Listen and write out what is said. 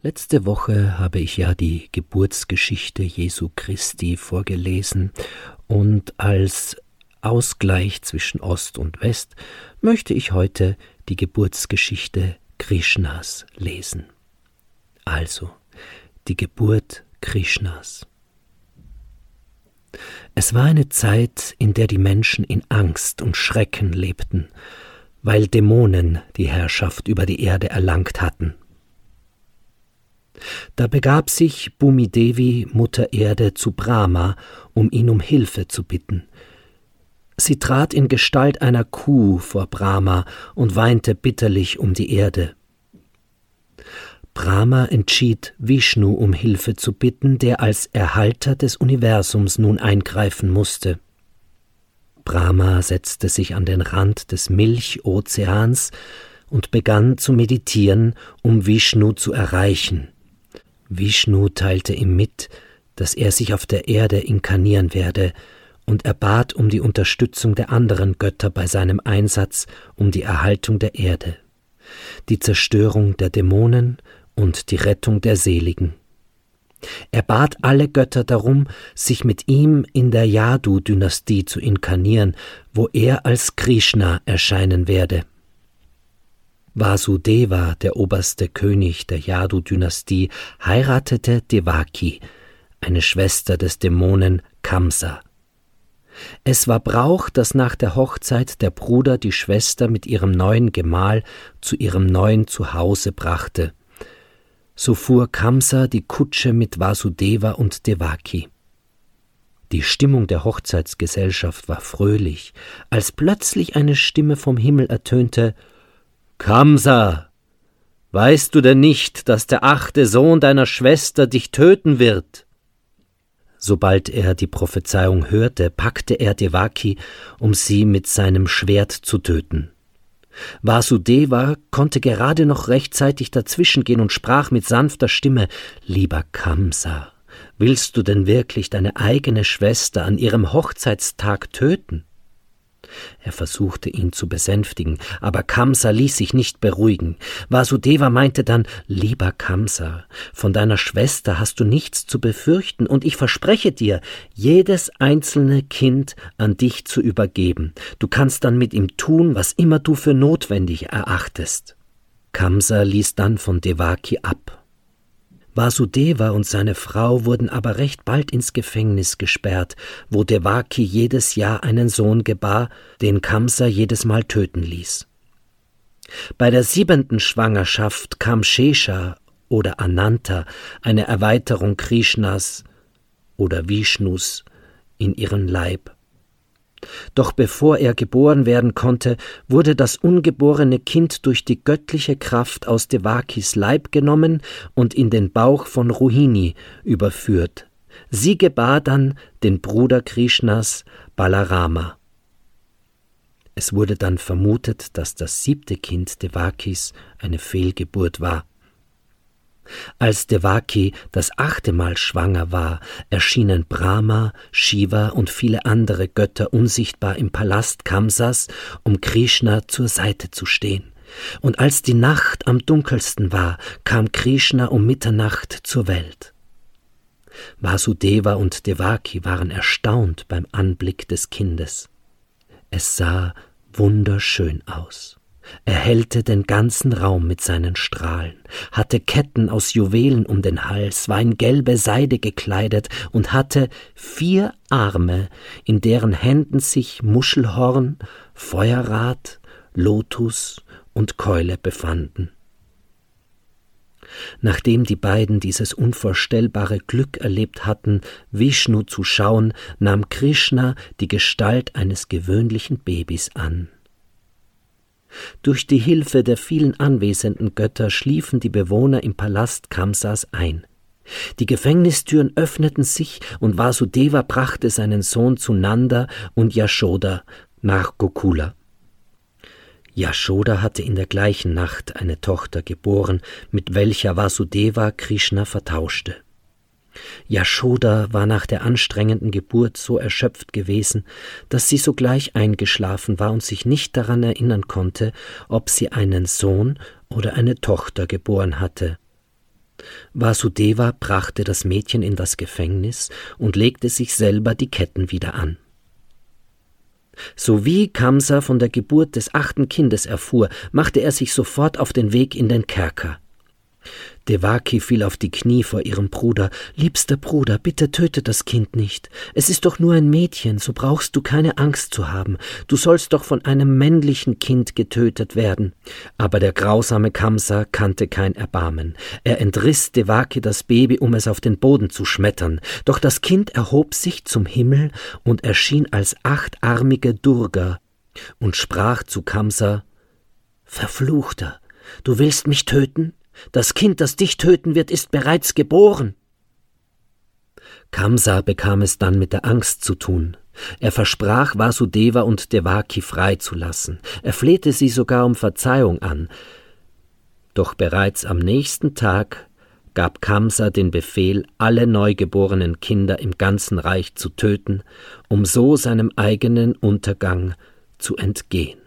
Letzte Woche habe ich ja die Geburtsgeschichte Jesu Christi vorgelesen und als Ausgleich zwischen Ost und West möchte ich heute die Geburtsgeschichte Krishnas lesen. Also, die Geburt Krishnas. Es war eine Zeit, in der die Menschen in Angst und Schrecken lebten, weil Dämonen die Herrschaft über die Erde erlangt hatten da begab sich Bhumidevi, Mutter Erde, zu Brahma, um ihn um Hilfe zu bitten. Sie trat in Gestalt einer Kuh vor Brahma und weinte bitterlich um die Erde. Brahma entschied, Vishnu um Hilfe zu bitten, der als Erhalter des Universums nun eingreifen musste. Brahma setzte sich an den Rand des Milchozeans und begann zu meditieren, um Vishnu zu erreichen. Vishnu teilte ihm mit, dass er sich auf der Erde inkarnieren werde, und er bat um die Unterstützung der anderen Götter bei seinem Einsatz um die Erhaltung der Erde, die Zerstörung der Dämonen und die Rettung der Seligen. Er bat alle Götter darum, sich mit ihm in der Yadu-Dynastie zu inkarnieren, wo er als Krishna erscheinen werde. Vasudeva, der oberste König der Yadu-Dynastie, heiratete Devaki, eine Schwester des Dämonen Kamsa. Es war Brauch, dass nach der Hochzeit der Bruder die Schwester mit ihrem neuen Gemahl zu ihrem neuen Zuhause brachte. So fuhr Kamsa die Kutsche mit Vasudeva und Devaki. Die Stimmung der Hochzeitsgesellschaft war fröhlich, als plötzlich eine Stimme vom Himmel ertönte Kamsa, weißt du denn nicht, dass der achte Sohn deiner Schwester dich töten wird? Sobald er die Prophezeiung hörte, packte er Devaki, um sie mit seinem Schwert zu töten. Vasudeva konnte gerade noch rechtzeitig dazwischengehen und sprach mit sanfter Stimme Lieber Kamsa, willst du denn wirklich deine eigene Schwester an ihrem Hochzeitstag töten? Er versuchte ihn zu besänftigen, aber Kamsa ließ sich nicht beruhigen. Vasudeva meinte dann Lieber Kamsa, von deiner Schwester hast du nichts zu befürchten, und ich verspreche dir, jedes einzelne Kind an dich zu übergeben. Du kannst dann mit ihm tun, was immer du für notwendig erachtest. Kamsa ließ dann von Devaki ab Vasudeva und seine Frau wurden aber recht bald ins Gefängnis gesperrt, wo Devaki jedes Jahr einen Sohn gebar, den Kamsa jedes Mal töten ließ. Bei der siebenten Schwangerschaft kam Shesha oder Ananta, eine Erweiterung Krishnas oder Vishnus, in ihren Leib. Doch bevor er geboren werden konnte, wurde das ungeborene Kind durch die göttliche Kraft aus Devakis Leib genommen und in den Bauch von Rohini überführt. Sie gebar dann den Bruder Krishnas Balarama. Es wurde dann vermutet, dass das siebte Kind Devakis eine Fehlgeburt war. Als Devaki das achte Mal schwanger war, erschienen Brahma, Shiva und viele andere Götter unsichtbar im Palast Kamsas, um Krishna zur Seite zu stehen. Und als die Nacht am dunkelsten war, kam Krishna um Mitternacht zur Welt. Vasudeva und Devaki waren erstaunt beim Anblick des Kindes. Es sah wunderschön aus. Er hellte den ganzen Raum mit seinen Strahlen, hatte Ketten aus Juwelen um den Hals, war in gelbe Seide gekleidet und hatte vier Arme, in deren Händen sich Muschelhorn, Feuerrad, Lotus und Keule befanden. Nachdem die beiden dieses unvorstellbare Glück erlebt hatten, Vishnu zu schauen, nahm Krishna die Gestalt eines gewöhnlichen Babys an. Durch die Hilfe der vielen anwesenden Götter schliefen die Bewohner im Palast Kamsas ein. Die Gefängnistüren öffneten sich und Vasudeva brachte seinen Sohn zu Nanda und Yashoda nach Gokula. Yashoda hatte in der gleichen Nacht eine Tochter geboren, mit welcher Vasudeva Krishna vertauschte. Yashoda war nach der anstrengenden Geburt so erschöpft gewesen, dass sie sogleich eingeschlafen war und sich nicht daran erinnern konnte, ob sie einen Sohn oder eine Tochter geboren hatte. Vasudeva brachte das Mädchen in das Gefängnis und legte sich selber die Ketten wieder an. Sowie Kamsa von der Geburt des achten Kindes erfuhr, machte er sich sofort auf den Weg in den Kerker. Devaki fiel auf die Knie vor ihrem Bruder. Liebster Bruder, bitte töte das Kind nicht. Es ist doch nur ein Mädchen, so brauchst du keine Angst zu haben. Du sollst doch von einem männlichen Kind getötet werden. Aber der grausame Kamsa kannte kein Erbarmen. Er entriss Devaki das Baby, um es auf den Boden zu schmettern. Doch das Kind erhob sich zum Himmel und erschien als achtarmige Durga und sprach zu Kamsa Verfluchter, du willst mich töten? Das Kind, das dich töten wird, ist bereits geboren. Kamsa bekam es dann mit der Angst zu tun. Er versprach Vasudeva und Devaki freizulassen. Er flehte sie sogar um Verzeihung an. Doch bereits am nächsten Tag gab Kamsa den Befehl, alle neugeborenen Kinder im ganzen Reich zu töten, um so seinem eigenen Untergang zu entgehen.